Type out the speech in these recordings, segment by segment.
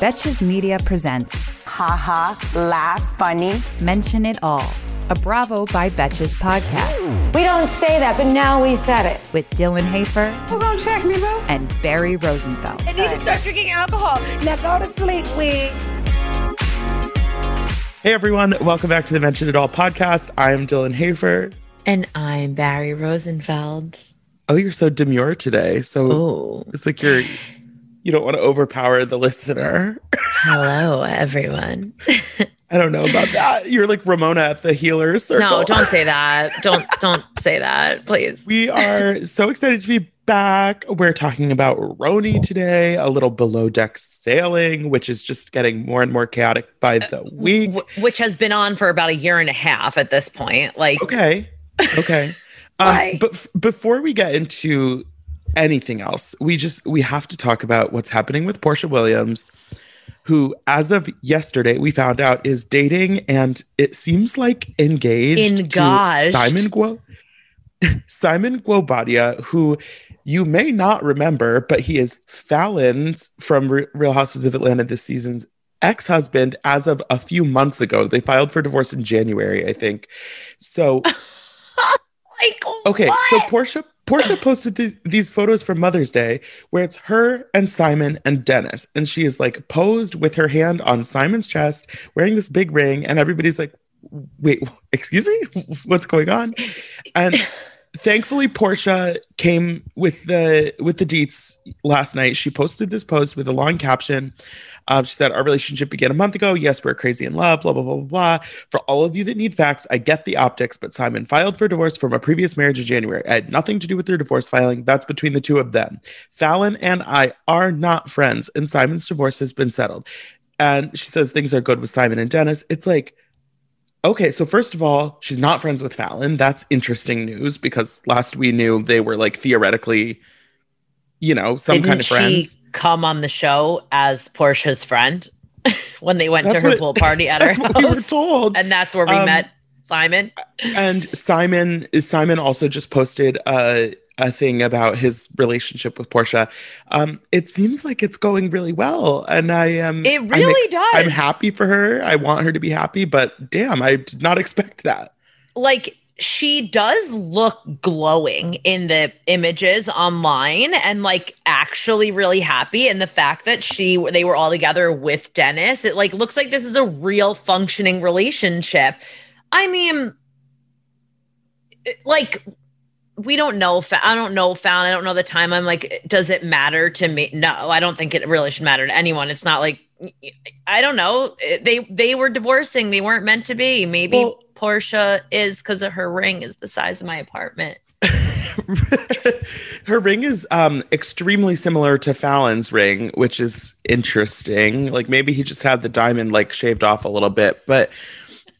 Betches Media presents Ha Ha, laugh, funny. Mention It All, a Bravo by Betches podcast We don't say that, but now we said it. with Dylan Hafer Who gonna check me, bro? and Barry Rosenfeld. I need to start drinking alcohol. Now go to sleep, we. Hey everyone, welcome back to the Mention It All podcast. I'm Dylan Hafer. And I'm Barry Rosenfeld. Oh, you're so demure today. So Oh, it's like you're you don't want to overpower the listener. hello, everyone. I don't know about that. You're like Ramona at the healer circle. no, don't say that. Don't don't say that, please. we are so excited to be back. We're talking about RHONY today, a little below deck sailing, which is just getting more and more chaotic by the week. Wh- which has been on for about a year and a half at this point. Like, Okay. Okay. Um, but f- before we get into anything else, we just we have to talk about what's happening with Porsha Williams, who, as of yesterday, we found out is dating and it seems like engaged Engaged. to Simon Guo. Simon Guobadia, who you may not remember, but he is Fallon's from Re- Real Housewives of Atlanta this season's ex-husband as of a few months ago. They filed for divorce in January, I think. So like Okay, what? so Porsha Porsha posted these, these photos for Mother's Day where it's her and Simon and Dennis, and she is like posed with her hand on Simon's chest, wearing this big ring, and everybody's like, "Wait, excuse me, what's going on?" And thankfully, Porsha came with the with the deets last night. She posted this post with a long caption. Um, she said, Our relationship began a month ago. Yes, we're crazy in love, blah, blah, blah, blah, blah. For all of you that need facts, I get the optics, but Simon filed for divorce from a previous marriage in January. I had nothing to do with their divorce filing. That's between the two of them. Fallon and I are not friends, and Simon's divorce has been settled. And she says things are good with Simon and Dennis. It's like, okay, so first of all, she's not friends with Fallon. That's interesting news because last we knew they were like theoretically, you know, some Didn't kind of she friends. come on the show as Porsha's friend when they went That's to her pool party at her house? we were told. And that's where we Um, met Simon. and Simon Simon also just posted a a thing about his relationship with Porsha. Um, it seems like it's going really well, and I am. It I'm really does. I'm happy for her. I want her to be happy, but damn, I did not expect that. like she does look glowing in the images online and like actually really happy and the fact that she they were all together with Dennis it like looks like this is a real functioning relationship i mean like we don't know Fa- i don't know found i don't know the time. I'm like does it matter to me? No i don't think it really should matter to anyone. It's not like i don't know. They they were divorcing. They weren't meant to be. Maybe Well- porsha is because of her ring is the size of my apartment. Her ring is um extremely similar to Fallon's ring, which is interesting. Like maybe he just had the diamond like shaved off a little bit, but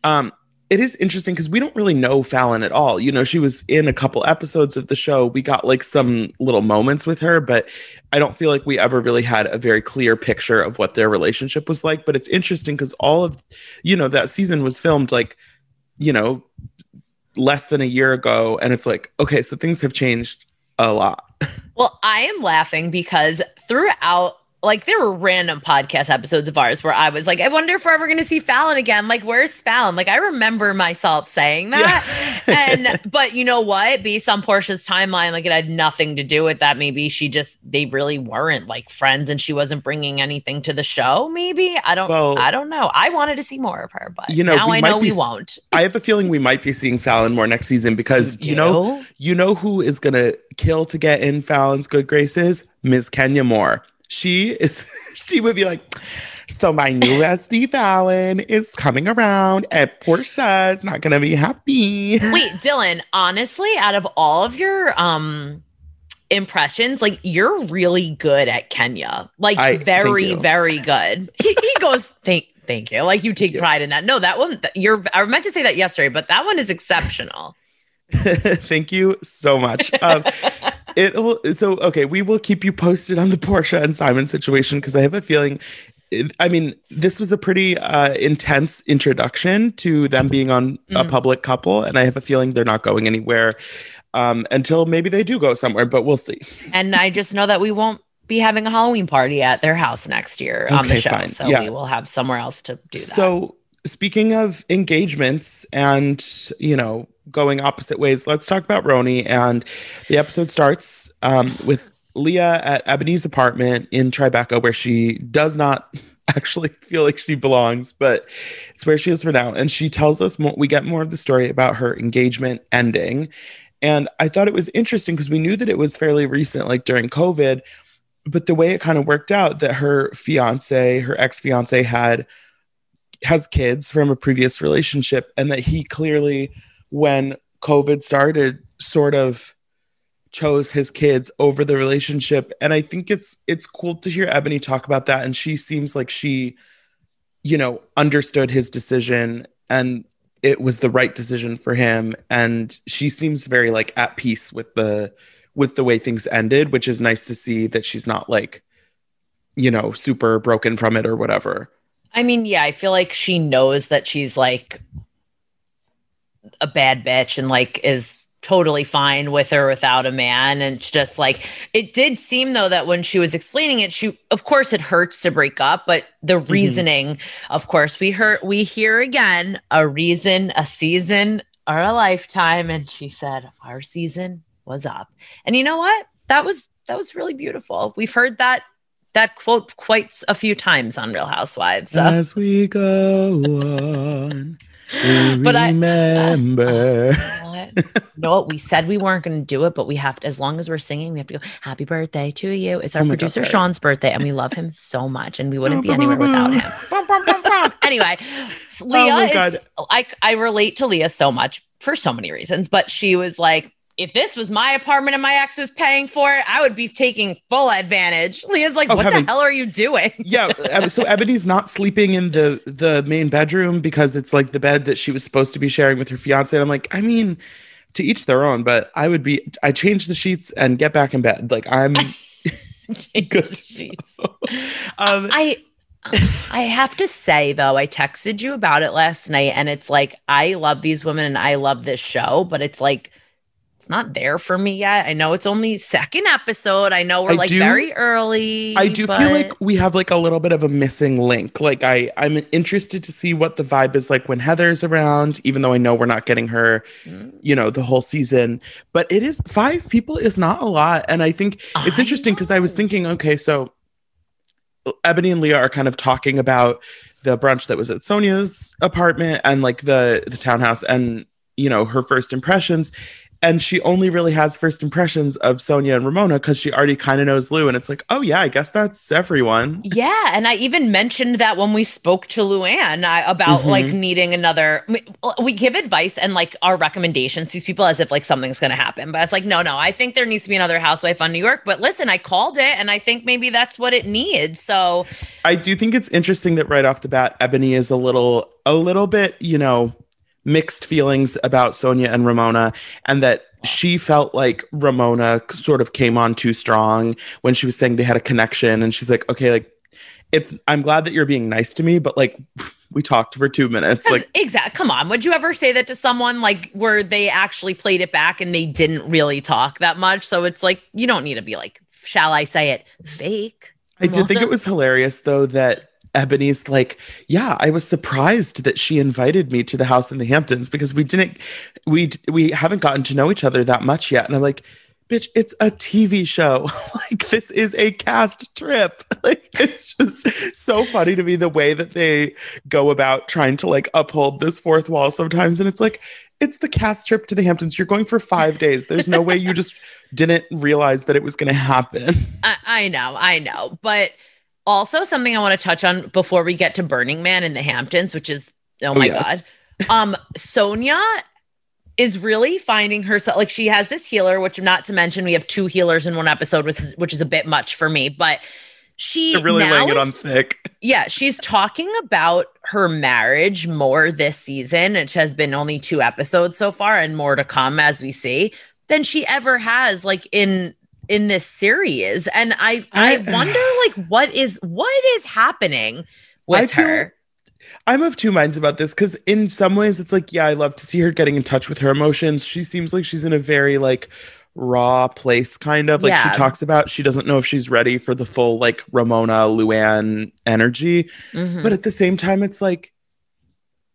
um it is interesting because we don't really know Fallon at all. You know, she was in a couple episodes of the show. We got like some little moments with her, but I don't feel like we ever really had a very clear picture of what their relationship was like. But it's interesting because all of, you know, that season was filmed like, you know, less than a year ago. And it's like, okay, so things have changed a lot. Well, I am laughing because throughout, like, there were random podcast episodes of ours where I was like, I wonder if we're ever going to see Fallon again. Like, where's Fallon? Like, I remember myself saying that. Yeah. and, but you know what? Based on Porsha's timeline, like, it had nothing to do with that. Maybe she just, they really weren't like friends and she wasn't bringing anything to the show. Maybe. I don't, Well- I don't know. I wanted to see more of her, but You know, now I know be we won't. I have a feeling we might be seeing Fallon more next season because you, know, you know who is gonna kill to get in Fallon's good graces? Ms. Kenya Moore. She is she would be like, so my new SD Fallon is coming around and Porsha's not gonna be happy. Wait, Dylan, honestly, out of all of your um impressions, like you're really good at Kenya. Like I- very, very good. He, he goes, thank thank you. Like you take pride in that. No, that one you're I meant to say that yesterday, but that one is exceptional. Thank you so much. Um, it will, so okay. We will keep you posted on the Porsha and Simon situation because I have a feeling. I mean, this was a pretty uh, intense introduction to them being on a Mhm. public couple, and I have a feeling they're not going anywhere um, until maybe they do go somewhere. But we'll see. and I just know that we won't be having a Halloween party at their house next year on the show. fine. So Yeah. we will have somewhere else to do that. So, speaking of engagements and, you know, going opposite ways, let's talk about RHONY. And the episode starts um, with Leah at Ebony's apartment in Tribeca, where she does not actually feel like she belongs, but it's where she is for now. And she tells us more, we get more of the story about her engagement ending. And I thought it was interesting because we knew that it was fairly recent, like during COVID. But the way it kind of worked out that her fiance, her ex fiance, had has kids from a previous relationship and that he clearly when covid started sort of chose his kids over the relationship. And i think it's it's cool to hear ebony talk about that. And she seems like she you know understood his decision and it was the right decision for him. And she seems very like at peace with the with the way things ended which is nice to see that she's not like you know super broken from it or whatever I mean, yeah, I feel like she knows that she's like a bad bitch and like is totally fine with her without a man. And it's just like, it did seem though that when she was explaining it, she, of course, it hurts to break up, but the mm-hmm. reasoning, of course, we heard, we hear again a reason, a season, or a lifetime. And she said, our season was up. And you know what? That was, that was really beautiful. We've heard that that quote quite a few times on Real Housewives. So. As we go on, we But I- remember. You know what? You know what? We said we weren't going to do it, but we have to, as long as we're singing, we have to go, Happy birthday to you. It's our Oh my God, producer. Sean's birthday, and we love him so much, and we wouldn't be anywhere without him. anyway, oh s- Leah Oh is, I, I relate to Leah so much for so many reasons, but she was like, if this was my apartment and my ex was paying for it, I would be taking full advantage. Leah's like, Oh, what heaven. the hell are you doing? yeah, so Ebony's not sleeping in the the main bedroom because it's like the bed that she was supposed to be sharing with her fiance. And I'm like, I mean, to each their own, but I would be I change the sheets and get back in bed. Like I'm good. Um I I have to say though, I texted you about it last night and it's like I love these women and I love this show, but it's like it's not there for me yet. I know it's only second episode. I know we're I like do- very early. I do but- feel like we have like a little bit of a missing link. Like I, I'm interested to see what the vibe is like when Heather's around, even though I know we're not getting her, Mm. you know, the whole season. But it is five people is not a lot, and I think it's I interesting because I was thinking, okay, so Ebony and Leah are kind of talking about the brunch that was at Sonja's apartment and like the the townhouse and you know her first impressions. And she only really has first impressions of Sonja and Ramona because she already kind of knows Lou. And it's like, oh yeah, I guess that's everyone. Yeah, and I even mentioned that when we spoke to Luann I, about Mhm. like needing another. We give advice and like our recommendations to these people as if like something's going to happen, but it's like no, no. I think there needs to be another housewife on New York. But listen, I called it, and I think maybe that's what it needs. So I do think it's interesting that right off the bat, Ebony is a little, a little bit, you know, mixed feelings about Sonja and Ramona, and that she felt like Ramona sort of came on too strong when she was saying they had a connection, and she's like, okay, like it's. I'm glad that you're being nice to me, but like we talked for two minutes, like. exact. Come on, would you ever say that to someone like where they actually played it back and they didn't really talk that much? So it's like you don't need to be like, shall I say it, fake. I did think it was hilarious though that Ebony's like, yeah, I was surprised that she invited me to the house in the Hamptons because we didn't, we we haven't gotten to know each other that much yet, and I'm like, bitch, it's a TV show, like this is a cast trip, like it's just so funny to me the way that they go about trying to like uphold this fourth wall sometimes, and it's like. It's the cast trip to the Hamptons. You're going for five days. There's no way you just didn't realize that it was going to happen. I, I know, I know. But also something I want to touch on before we get to Burning Man in the Hamptons, which is oh my yes. god. Um Sonja is really finding herself like she has this healer, which not to mention we have two healers in one episode, which is, which is a bit much for me, but she They're really laying it on thick. yeah, she's talking about her marriage more this season, which has been only two episodes so far, and more to come as we see, than she ever has like in in this series. And I I, I- wonder like what is what is happening with I feel- her. I'm of two minds about this because in some ways it's like, yeah, I love to see her getting in touch with her emotions. She seems like she's in a very like raw place, kind of like Yeah. she talks about. She doesn't know if she's ready for the full like Ramona Luann energy, Mhm. but at the same time, it's like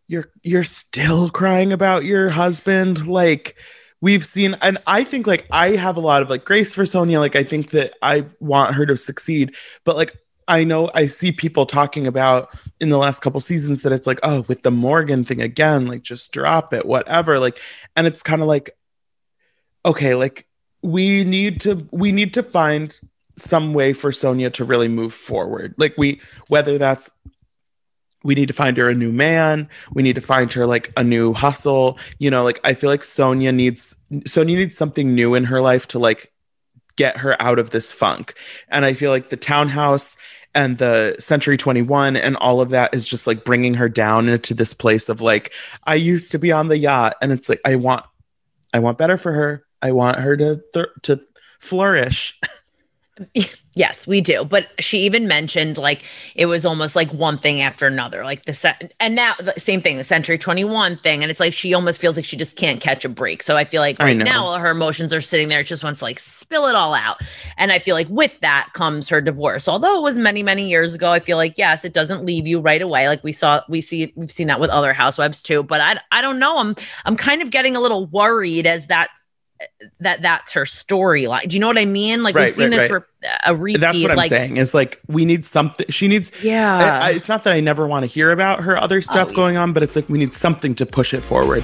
you're you're still crying about your husband, like. We've seen, and I think like I have a lot of like grace for Sonja. Like, I think that I want her to succeed, but like I know I see people talking about in the last couple seasons that it's like, oh, with the Morgan thing again, like just drop it, whatever. Like, and it's kind of like, okay, like we need to we need to find some way for Sonja to really move forward. Like we whether that's we need to find her a new man, we need to find her like a new hustle. You know, like I feel like Sonja needs Sonja needs something new in her life to like get her out of this funk. And I feel like the townhouse and the Century 21 and all of that is just like bringing her down into this place of like I used to be on the yacht and it's like I want I want better for her. I want her to th- to flourish. Yes, we do. But she even mentioned like it was almost like one thing after another, like the set, and now the same thing, the Century 21 thing. And it's like she almost feels like she just can't catch a break. So I feel like right now, all her emotions are sitting there, just wants to like spill it all out. And I feel like with that comes her divorce. Although it was many, many years ago, I feel like, yes, it doesn't leave you right away. Like we saw, we see, we've seen that with other housewives too. But I, I don't know. I'm, I'm kind of getting a little worried as that that that's her storyline. Do you know what I mean? Like Right, we've seen right, this right. for a repeat. That's what I'm like, saying. Is like we need something. She needs. Yeah. I, I, it's not that I never want to hear about her other oh, stuff Oh, yeah. going on, but it's like we need something to push it forward.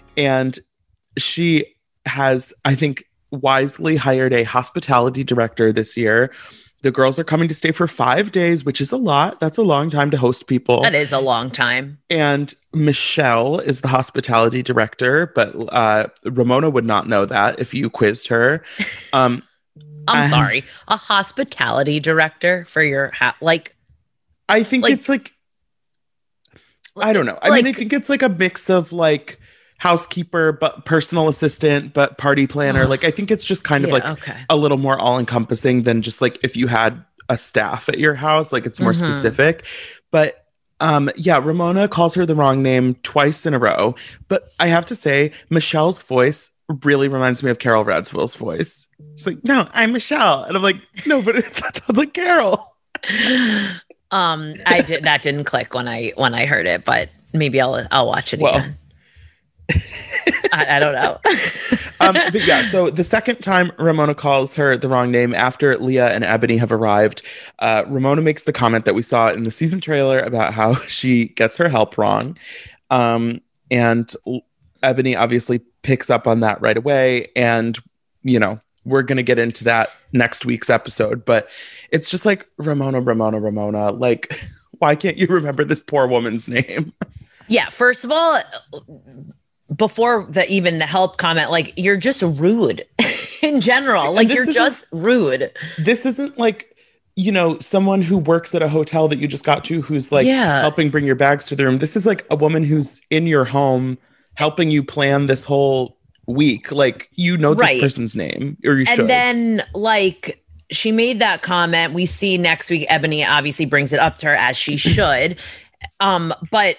and she has, I think, wisely hired a hospitality director this year. The girls are coming to stay for five days, which is a lot. That's a long time to host people. that is a long time. And Michelle is the hospitality director, but uh, Ramona would not know that if you quizzed her. Um, I'm And- sorry, a hospitality director for your ha- like I think Like- it's like I don't know. I mean, I like- think it's like a mix of like housekeeper, but personal assistant, but party planner. Ugh. like I think it's just kind of Yeah, like okay. a little more all encompassing than just like if you had a staff at your house. Like it's more Mhm. specific. But um yeah, Ramona calls her the wrong name twice in a row. But I have to say, Michelle's voice really reminds me of Carole Radziwill's voice. She's like, no, I'm Michelle. And I'm like, no, but that sounds like Carole. um I did that didn't click when I when I heard it, but maybe I'll I'll watch it Well. again. I, I don't know. um, but yeah, so the second time Ramona calls her the wrong name after Leah and Ebony have arrived, uh, Ramona makes the comment that we saw in the season trailer about how she gets her help wrong. Um, and l- Ebony obviously picks up on that right away. And, you know, we're going to get into that next week's episode. But it's just like Ramona, Ramona, Ramona. Like, why can't you remember this poor woman's name? Yeah, first of all, before the even the help comment, like you're just rude in general. Like this you're just rude. this isn't like you know someone who works at a hotel that you just got to who's like Yeah. helping bring your bags to the room this is like a woman who's in your home helping you plan this whole week like you know this Right. person's name or you should And should then like she made that comment. We see next week Ebony obviously brings it up to her as she should. Um, but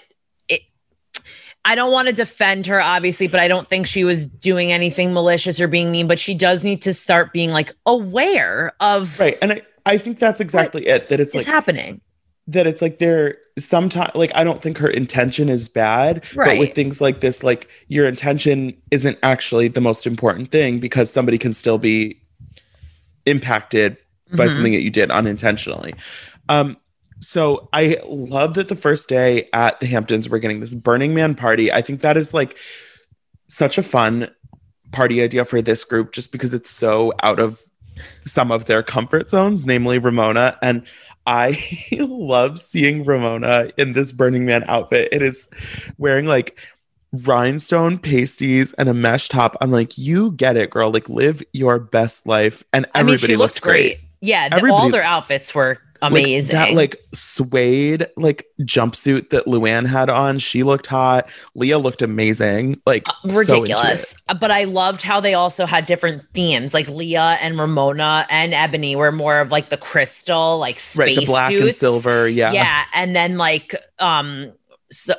I don't want to defend her, obviously, but I don't think she was doing anything malicious or being mean. But she does need to start being like aware of right and i i think that's exactly it that it's like happening. that it's like there sometimes like i don't think her intention is bad but Right. with things like this like your intention isn't actually the most important thing because somebody can still be impacted by Mhm. something that you did unintentionally um so i love that the first day at the hamptons we're getting this burning man party i think that is like such a fun party idea for this group just because it's so out of some of their comfort zones, namely Ramona. And I love seeing Ramona in this Burning Man outfit. It is wearing like rhinestone pasties and a mesh top. I'm like, you get it, girl. Like, live your best life. And I mean, everybody looked looked great. Yeah, the, all their outfits were Like, amazing. that like suede like jumpsuit that Luann had on, she looked hot. Leah looked amazing. Like so it. ridiculous. but I loved how they also had different themes. Like Leah and Ramona and Ebony were more of like the crystal, like space right, the black and silver. Yeah. Yeah, and then like um so,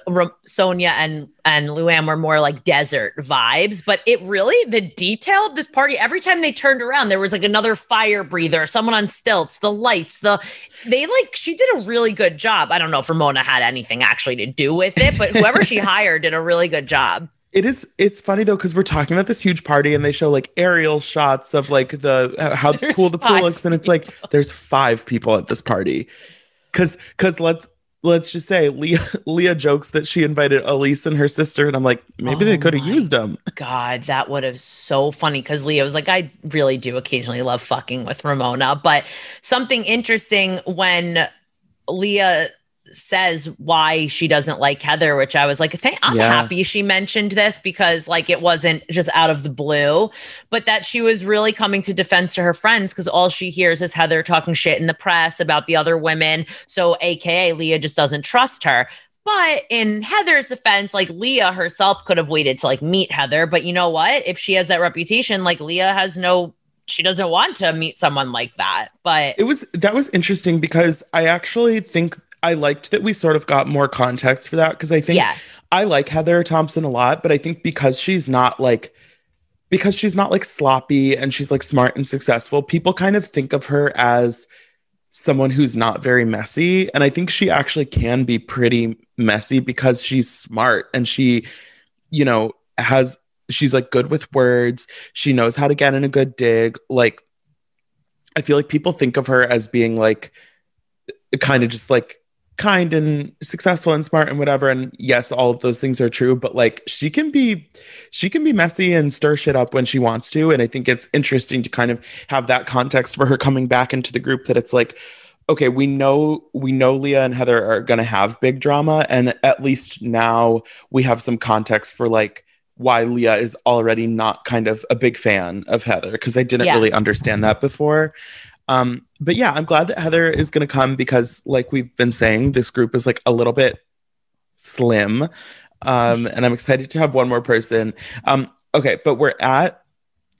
Sonja and and Luann were more like desert vibes, but it really the detail of this party. Every time they turned around, there was like another fire breather, someone on stilts, the lights, the they like she did a really good job. I don't know if Ramona had anything actually to do with it, but whoever she hired did a really good job. It is. It's funny though because we're talking about this huge party and they show like aerial shots of like the uh, how There's cool the pool looks and it's like there's five people at this party. Because because let's let's just say Leah Leah jokes that she invited Elise and her sister and I'm like maybe they Oh could have used them. God, that would have so funny because Leah was like, I really do occasionally love fucking with Ramona. But something interesting when Leah says why she doesn't like Heather, which I was like, thank I'm Yeah. happy she mentioned this because like it wasn't just out of the blue, but that she was really coming to defense to her friends because all she hears is Heather talking shit in the press about the other women. So AKA Leah just doesn't trust her. But in Heather's defense, like Leah herself could have waited to like meet Heather. But you know what? If she has that reputation, like Leah has no, she doesn't want to meet someone like that. But It was that was interesting because I actually think I liked that we sort of got more context for that because I think yeah, I like Heather Thomson a lot, but I think because she's not like because she's not like sloppy and she's like smart and successful, people kind of think of her as someone who's not very messy. And I think she actually can be pretty messy because she's smart and she, you know, has she's like good with words. She knows how to get in a good dig. Like I feel like people think of her as being like kind of just like kind and successful and smart and whatever and yes all of those things are true but like she can be she can be messy and stir shit up when she wants to and i think it's interesting to kind of have that context for her coming back into the group that it's like okay we know we know leah and heather are going to have big drama and at least now we have some context for like why leah is already not kind of a big fan of heather because i didn't Yeah. really understand that before um, but yeah, I'm glad that Heather is going to come because, like we've been saying, this group is like a little bit slim. Um, and I'm excited to have one more person. Um, okay, but we're at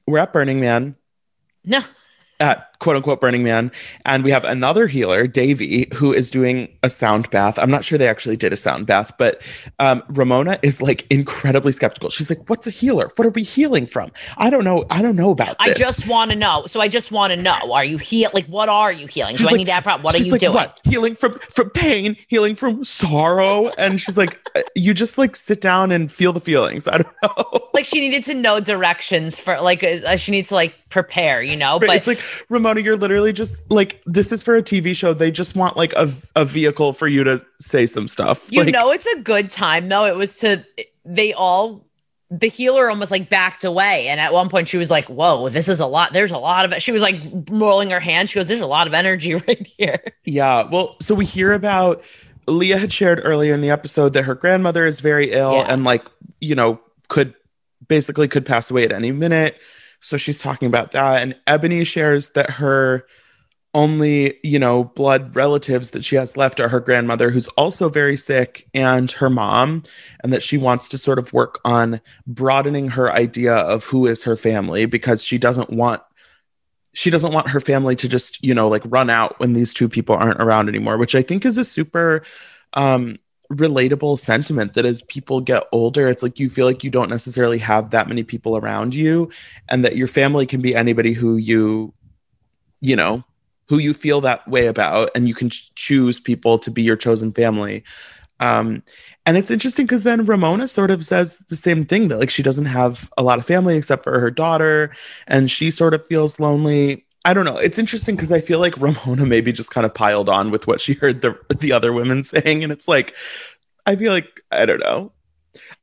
we're at Burning Man no, at quote unquote Burning Man, and we have another healer, Davy, who is doing a sound bath. I'm not sure they actually did a sound bath, but um, Ramona is like incredibly skeptical. She's like, "What's a healer? What are we healing from? I don't know. I don't know about this. I just want to know. So I just want to know: Are you heal? Like, what are you healing? Do She's I need to have problem? What are you like, doing? What? Healing from from pain, healing from sorrow, and she's like, "Uh, you just like sit down and feel the feelings. I don't know. Like she needed to know directions for like uh, she needs to like prepare, you know. But it's like Ramona, you're literally just like this is for a TV show. They just want like a a vehicle for you to say some stuff. You like, know, it's a good time though. It was to they all the healer almost like backed away. And at one point she was like, Whoa, this is a lot. There's a lot of it. She was like rolling her hand. She goes, There's a lot of energy right here. Yeah. Well, so we hear about Leah had shared earlier in the episode that her grandmother is very ill Yeah. and like, you know, could basically could pass away at any minute. So she's talking about that. And Ebony shares that her only, you know, blood relatives that she has left are her grandmother, who's also very sick, and her mom, and that she wants to sort of work on broadening her idea of who is her family because she doesn't want she doesn't want her family to just you know like run out when these two people aren't around anymore which i think is a super um relatable sentiment that as people get older it's like you feel like you don't necessarily have that many people around you and that your family can be anybody who you you know who you feel that way about and you can ch- choose people to be your chosen family. Um and it's interesting because then ramona sort of says the same thing that like she doesn't have a lot of family except for her daughter and she sort of feels lonely i don't know it's interesting because i feel like ramona maybe just kind of piled on with what she heard the the other women saying and it's like i feel like i don't know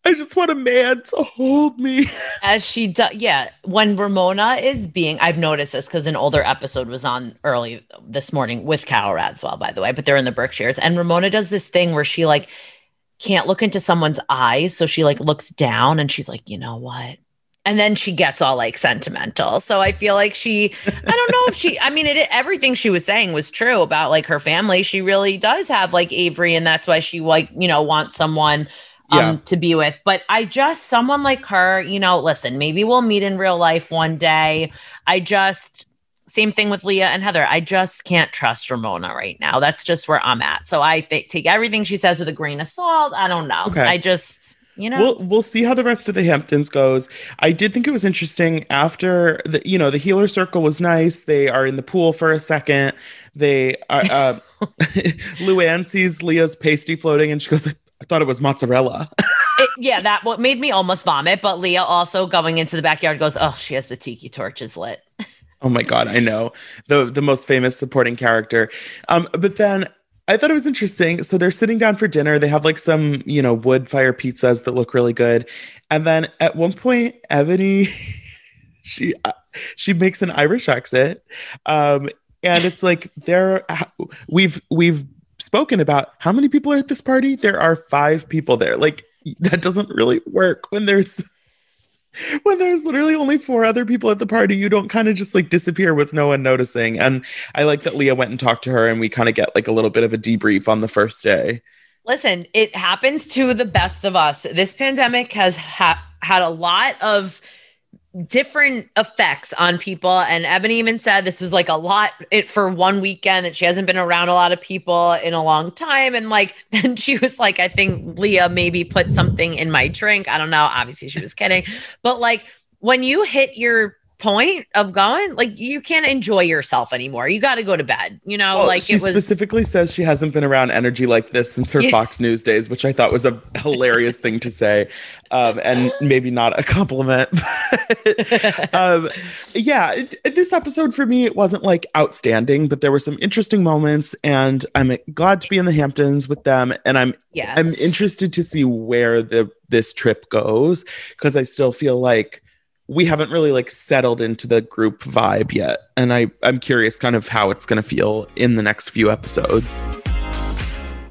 i just want a man to hold me As she does, yeah. When Ramona is being, I've noticed this because an older episode was on early this morning with Carole Radziwill, by the way, but they're in the Berkshires. And Ramona does this thing where she like can't look into someone's eyes. So she like looks down and she's like, you know what? And then she gets all like sentimental. So I feel like she, I don't know if she, I mean, it, everything she was saying was true about like her family. She really does have like Avery, and that's why she like, you know, wants someone um, Yeah. to be with. But I just, someone like her, you know, listen, maybe we'll meet in real life one day. I just, same thing with Leah and Heather. I just can't trust Ramona right now. That's just where I'm at. So I th- take everything she says with a grain of salt. I don't know. Okay. I just, you know, We'll we'll see how the rest of the Hamptons goes. I did think it was interesting after the you know the healer circle was nice. They are in the pool for a second. They are uh, Luann sees Leah's pasty floating and she goes, I, I thought it was mozzarella. it, yeah, that what made me almost vomit. But Leah also going into the backyard goes, oh, she has the tiki torches lit. Oh my god, I know the the most famous supporting character. Um, but then I thought it was interesting. So they're sitting down for dinner. They have like some you know wood fire pizzas that look really good, and then at one point, Ebony she uh, she makes an Irish accent, um, and it's like there we've we've spoken about how many people are at this party. There are five people there. Like that doesn't really work when there's when there's literally only four other people at the party, you don't kind of just like disappear with no one noticing. And I like that Leah went and talked to her, and we kind of get like a little bit of a debrief on the first day. Listen, it happens to the best of us. This pandemic has ha- had a lot of different effects on people. And ebony even said this was like a lot it for one weekend that she hasn't been around a lot of people in a long time. And like then she was like i think leah maybe put something in my drink. I don't know. Obviously she was kidding. But like when you hit your point of going like you can't enjoy yourself anymore you got to go to bed you know Well, like she it was specifically says she hasn't been around energy like this since her Fox News days, which I thought was a hilarious thing to say, um, and maybe not a compliment. But, um, yeah, it- this episode for me it wasn't like outstanding, but there were some interesting moments, and I'm glad to be in the Hamptons with them, and I'm yeah I'm interested to see where the this trip goes because I still feel like we haven't really like settled into the group vibe yet and I I'm curious kind of how it's going to feel in the next few episodes.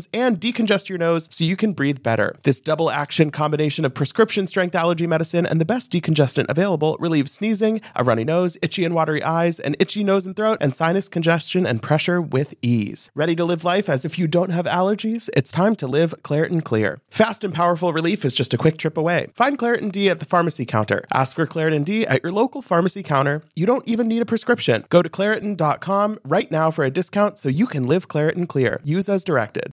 symptoms and decongest your nose so you can breathe better. This double action combination of prescription strength allergy medicine and the best decongestant available relieves sneezing, a runny nose, itchy and watery eyes, an itchy nose and throat, and sinus congestion and pressure with ease. Ready to live life as if you don't have allergies? It's time to live Claritin Clear. Fast and powerful relief is just a quick trip away. Find Claritin D at the pharmacy counter. Ask for Claritin D at your local pharmacy counter. You don't even need a prescription. Go to Claritin.com right now for a discount so you can live Claritin Clear. Use as directed.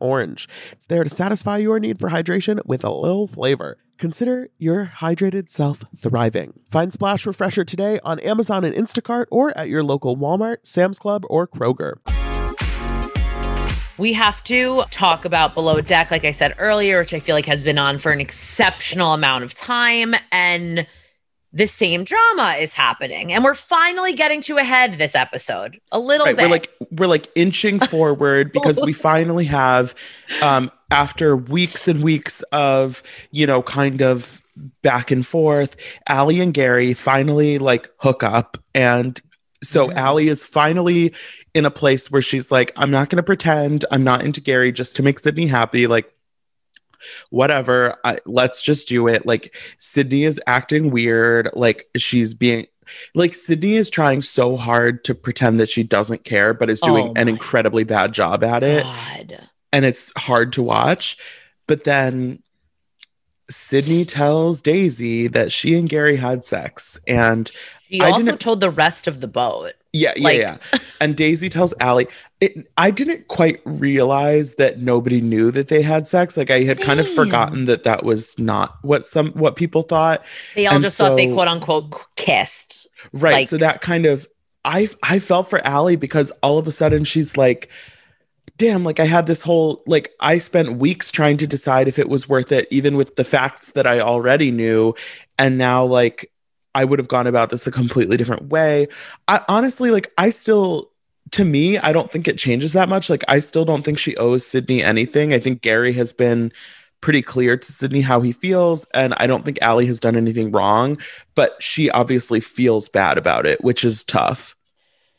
orange. It's there to satisfy your need for hydration with a little flavor. Consider your hydrated self thriving. Find Splash Refresher today on Amazon and Instacart or at your local Walmart, Sam's Club, or Kroger. We have to talk about Below Deck, like I said earlier, which I feel like has been on for an exceptional amount of time. And the same drama is happening. And we're finally getting to a head this episode a little Right, bit. we're like we're like inching forward because we finally have um after weeks and weeks of you know kind of back and forth Allie and Gary finally like hook up and so Allie is finally in a place where she's like I'm not going to pretend I'm not into Gary just to make Sydney happy like whatever I, let's just do it like Sydney is acting weird like she's being like Sydney is trying so hard to pretend that she doesn't care, but is doing Oh an incredibly bad job at it. God. And it's hard to watch. But then Sydney tells Daisy that she and Gary had sex. And She I also told the rest of the boat. yeah, yeah, Like- yeah. And Daisy tells Allie, it, I didn't quite realize that nobody knew that they had sex. Like I had kind of forgotten that that was not what some what people thought. They all And just thought they quote unquote kissed. Right. Like- so that kind of I I felt for Allie because all of a sudden she's like, damn, like I had this whole like I spent weeks trying to decide if it was worth it, even with the facts that I already knew. And now like I would have gone about this a completely different way. I honestly like I still to me, I don't think it changes that much. Like I still don't think she owes Sydney anything. I think Gary has been pretty clear to Sydney how he feels, and I don't think Allie has done anything wrong, but she obviously feels bad about it, which is tough.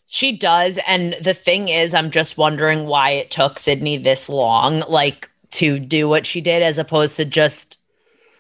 She does. And the thing is, I'm just wondering why it took Sydney this long, like to do what she did, as opposed to just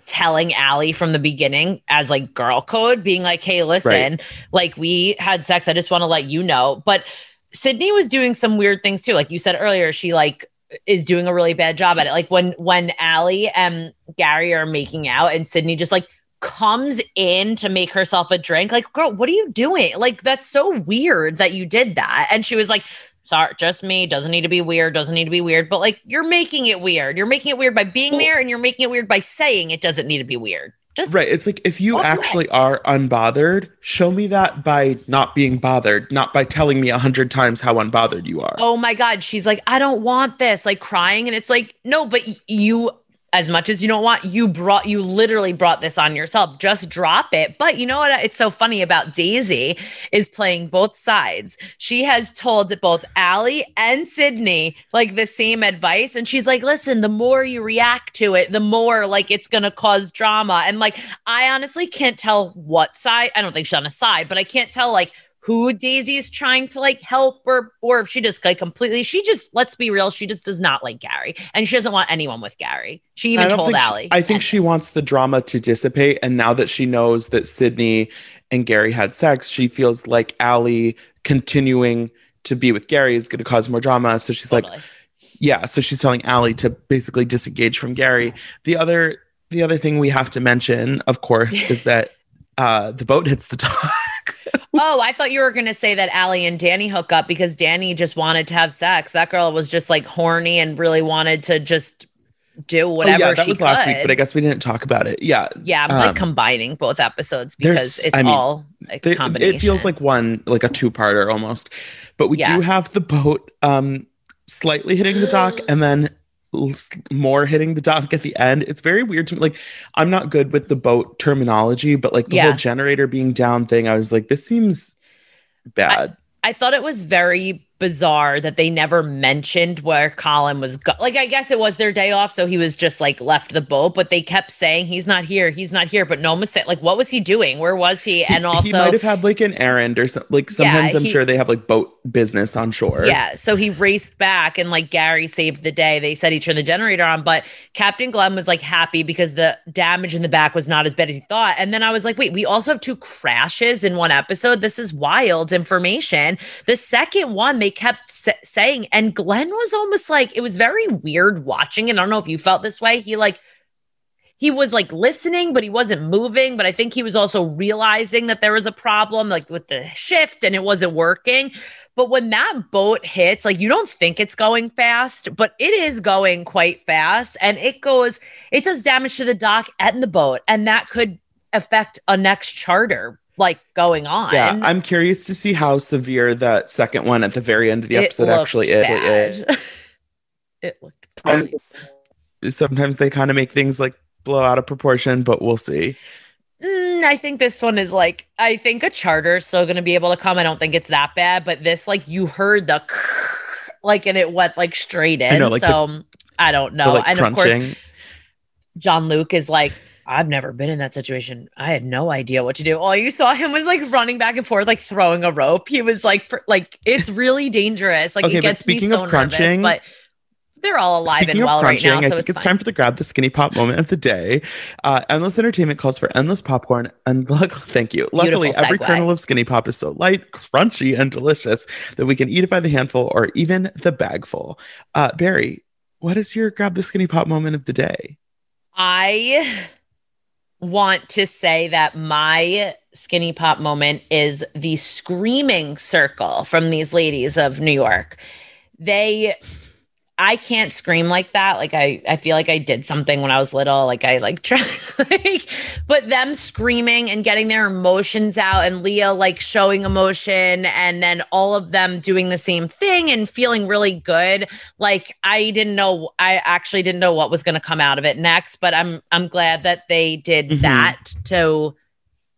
telling Allie from the beginning as like girl code, being like, hey, listen, Right. like we had sex. I just want to let you know. But Sydney was doing some weird things too. Like you said earlier, she like is doing a really bad job at it. Like when when Allie and Gary are making out and Sydney just like comes in to make herself a drink. Like, girl, what are you doing? Like, that's so weird that you did that. And she was like, sorry, just me. Doesn't need to be weird. Doesn't need to be weird. But like, you're making it weird. You're making it weird by being there and you're making it weird by saying it doesn't need to be weird. Just Right. It's like if you Walk away. actually are unbothered, show me that by not being bothered, not by telling me a hundred times how unbothered you are. oh my God. She's like, I don't want this, like crying. And it's like, no, but you, as much as you don't want, you brought, you literally brought this on yourself. Just drop it. But you know what? It's so funny about Daisy is playing both sides. She has told both Allie and Sydney like the same advice. And she's like, listen, the more you react to it, the more like it's to cause drama. And like, I honestly can't tell what side, I don't think she's on a side, but I can't tell like, who Daisy's trying to like help or or if she just like completely she just let's be real she just does not like Gary and she doesn't want anyone with Gary. She even told think she- Allie. I think she wants the drama to dissipate. And now that she knows that Sydney and Gary had sex, she feels like Allie continuing to be with Gary is going to cause more drama. So she's like, yeah. So she's telling Allie to basically disengage from Gary. The other, the other thing we have to mention, of course, is that uh, the boat hits the dock. oh, I thought you were gonna say that Allie and Danny hook up because Danny just wanted to have sex. That girl was just like horny and really wanted to just do whatever oh, yeah, that she was could. last week, but I guess we didn't talk about it. Yeah, yeah, I'm like um, combining both episodes because it's I mean, all a They- combination. It feels like one, like a two-parter almost. But we Yeah. do have the boat um slightly hitting the dock and then more hitting the dock at the end. It's very weird to me. Like, I'm not good with the boat terminology, but like the Yeah. whole generator being down thing, I was like, this seems bad. I thought it was very bizarre that they never mentioned where Colin was go- like I guess it was their day off so he was just like left the boat but they kept saying he's not here he's not here but no mistake like what was he doing where was he and also he might have had like an errand or something. Like sometimes I'm he- sure they have like boat business on shore. Yeah, so he raced back and like Gary saved the day. They said he turned the generator on, but Captain Glenn was like happy because the damage in the back was not as bad as he thought. And then I was like, wait, we also have two crashes in one episode. This is wild information. The second one they kept sa- saying, and Glenn was almost like it was very weird watching And I don't know if you felt this way. He like he was like listening, but he wasn't moving. But I think he was also realizing that there was a problem, like with the shift, and it wasn't working. But when that boat hits, like you don't think it's going fast, but it is going quite fast. And it goes, it does damage to the dock and the boat. And that could affect a next charter like going on. Yeah, I'm curious to see how severe that second one at the very end of the It episode looked actually is. bad. it looked Um, Sometimes they kind of make things like blow out of proportion, but we'll see. Mm, I think this one is like I think a charter is still going to be able to come. I don't think it's that bad, but this like you heard the like and it went like straight in. I know, like the- so I don't know. the, like and of course, crunching. Jean-Luc is like, I've never been in that situation. I had no idea what to do. All you saw him was like running back and forth, like throwing a rope. He was like, pr- like it's really dangerous. Like Okay, it gets me speaking so of crunching- nervous. But they're all alive Speaking and well right now, I so think it's, it's, time for the grab the skinny pop moment of the day. Uh, endless entertainment calls for endless popcorn, and luck, thank you. Luckily, every kernel of skinny pop is so light, crunchy, and delicious that we can eat it by the handful or even the bagful. Uh, Barry, what is your grab the skinny pop moment of the day? I want to say that my skinny pop moment is the screaming circle from these ladies of New York. They I can't scream like that. Like I I feel like I did something when I was little. Like I like try like but them screaming and getting their emotions out and Leah like showing emotion and then all of them doing the same thing and feeling really good like I didn't know I actually didn't know what was going to come out of it next but I'm I'm glad that they did Mhm. that to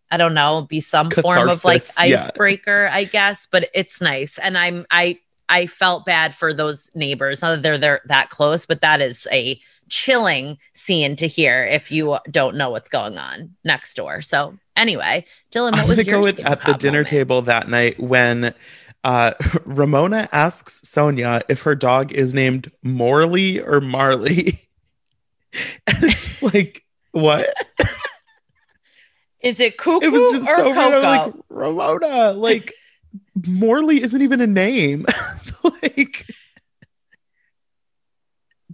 I don't know be some form of like Catharsis, yeah. icebreaker I guess but it's nice and I'm I I felt bad for those neighbors not that they're they're that close but that is a chilling scene to hear if you don't know what's going on next door so anyway Dylan what was your go with at the dinner moment? table that night when uh, Ramona asks Sonja if her dog is named Morley or Marley. and it's like, what? is it cuckoo It was just or so Coco? like, Ramona, like, Morley isn't even a name. like,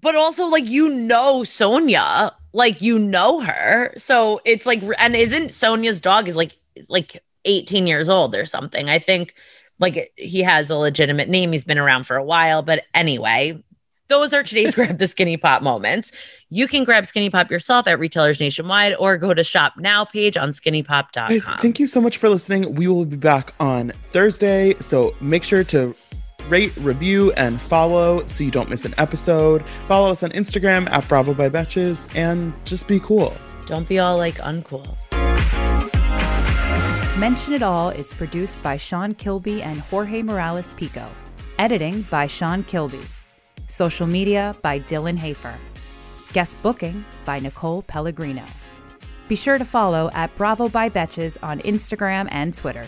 but also like you know Sonja, like you know her. So it's like and isn't Sonja's dog is like like 18 years old or something. I think like he has a legitimate name. He's been around for a while, but anyway, those are today's grab the skinny pop moments. You can grab skinny pop yourself at retailers nationwide or go to shop now page on skinnypop.com. guys, thank you so much for listening. We will be back on Thursday. So make sure to rate, review, and follow so you don't miss an episode. Follow us on Instagram at Bravo by Betches and just be cool. Don't be all like uncool. Mention It All is produced by Sean Kilby and Jorge Morales Pico. Editing by Sean Kilby. Social media by Dylan Hafer. Guest booking by Nicole Pellegrino. Be sure to follow at Bravo by Betches on Instagram and Twitter.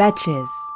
Betches.